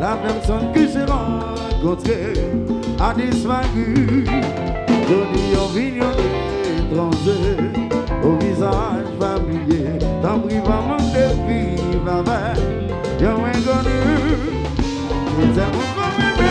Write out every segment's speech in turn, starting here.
la personne que j'ai rencontrée a disparu. Donné au vignon étranger, peyzaj familye Tan privaman te viv avè Yon mwen konu Mwen se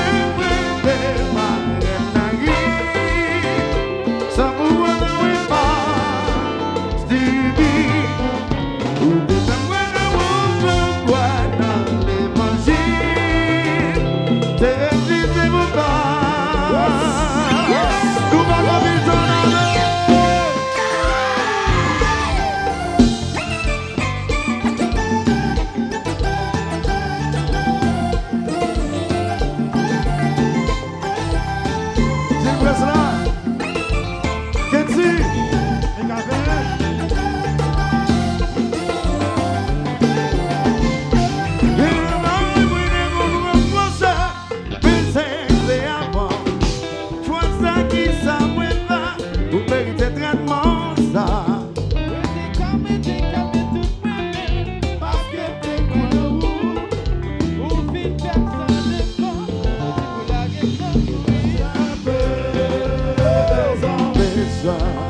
Mwen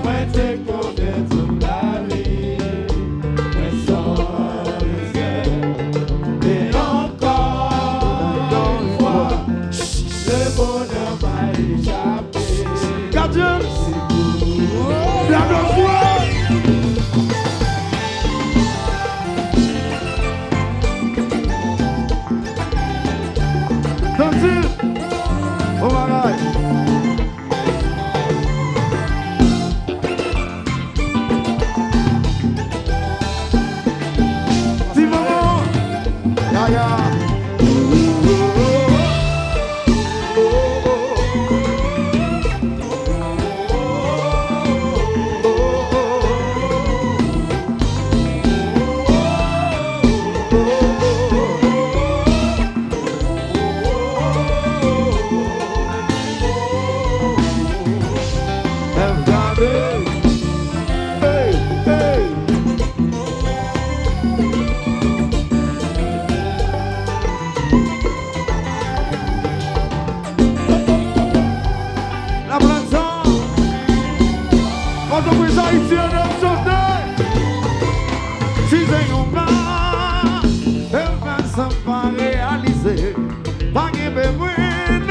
s'en pas de besoin de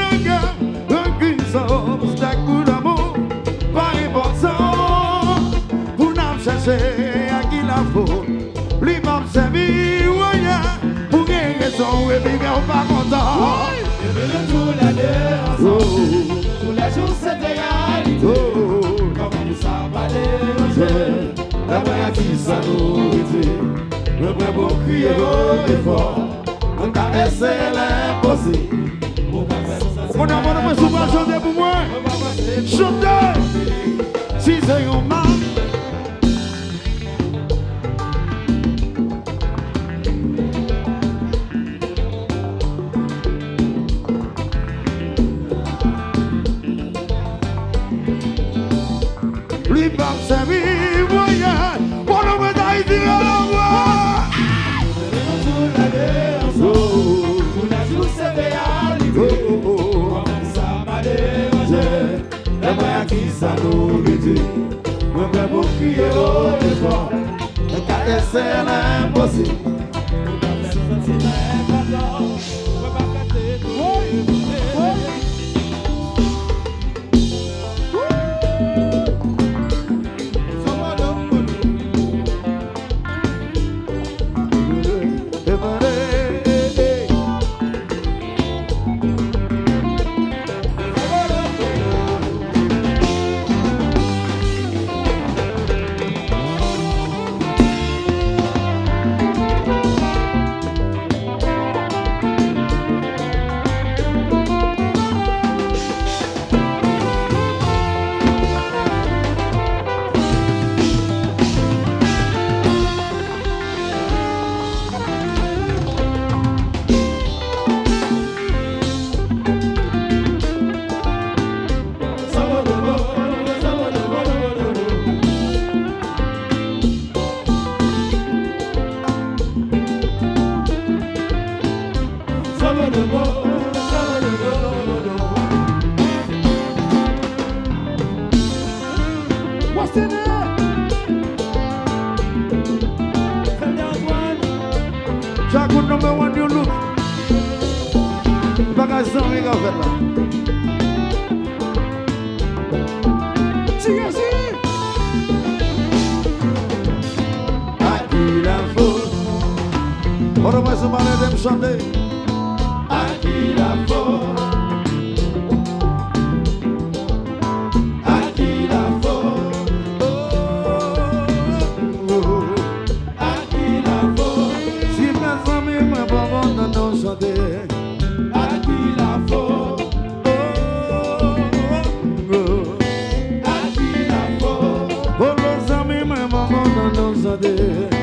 pour l'amour. Pas important, pour à qui la faute. Pour une raison, et puis Tous les jours Comment ça va déranger La qui dit Le vrai beau au On caresse l'impossible On va faire ça On a mon souvent chanter pour moi. On va passer Chanter. Si man. sa nou gedi Mwen pre pou kriye ou de fwa Mwen ka ese la imposib Chakou number one you look. Baga zan e gavet la Tiye si A di la fote Kodo mwen se mwane dem chande uzadı.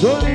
Jorge.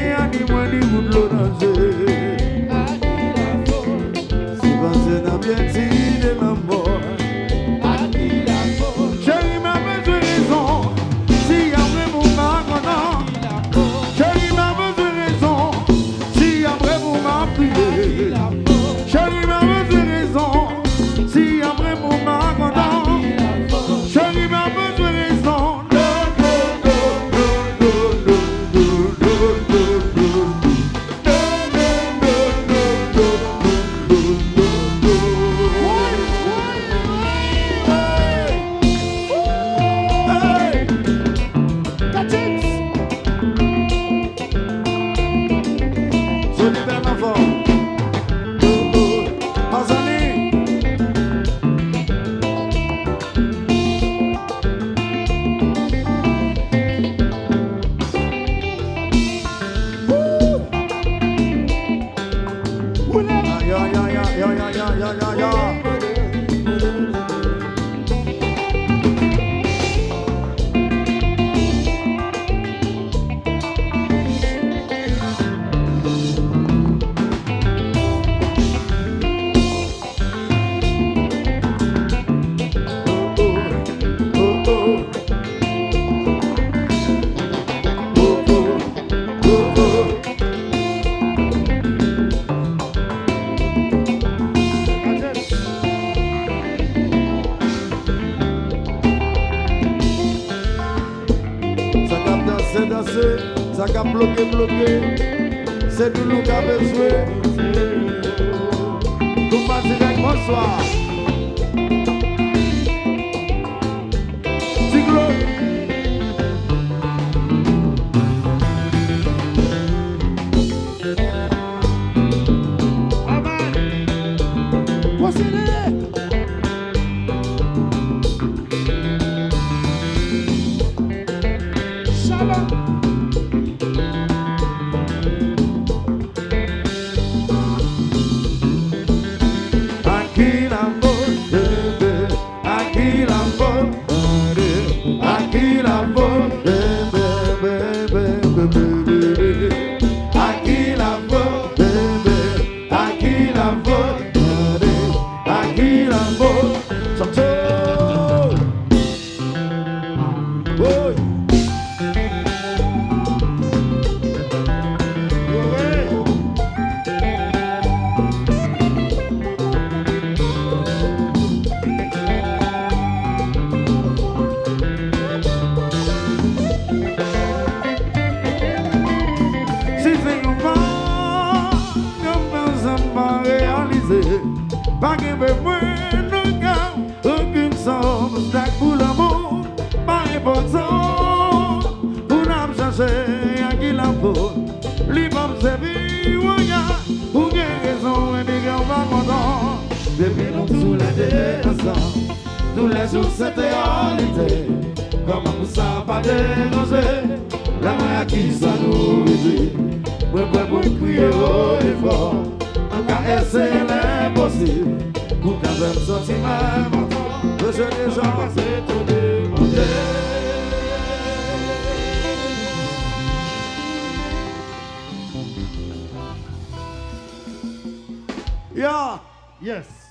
Sa ka bloke bloke Se di nou ka bezwe Koupa direk, bonsoir. Tiglo. Amen Posine Tous les jours c'était réalité Comment ça pas déranger La main à qui ça nous dit Moi pour crier haut et fort En c'est l'impossible Pour quand même ma menton Le jeu des gens c'est tout demander Yeah. Yes.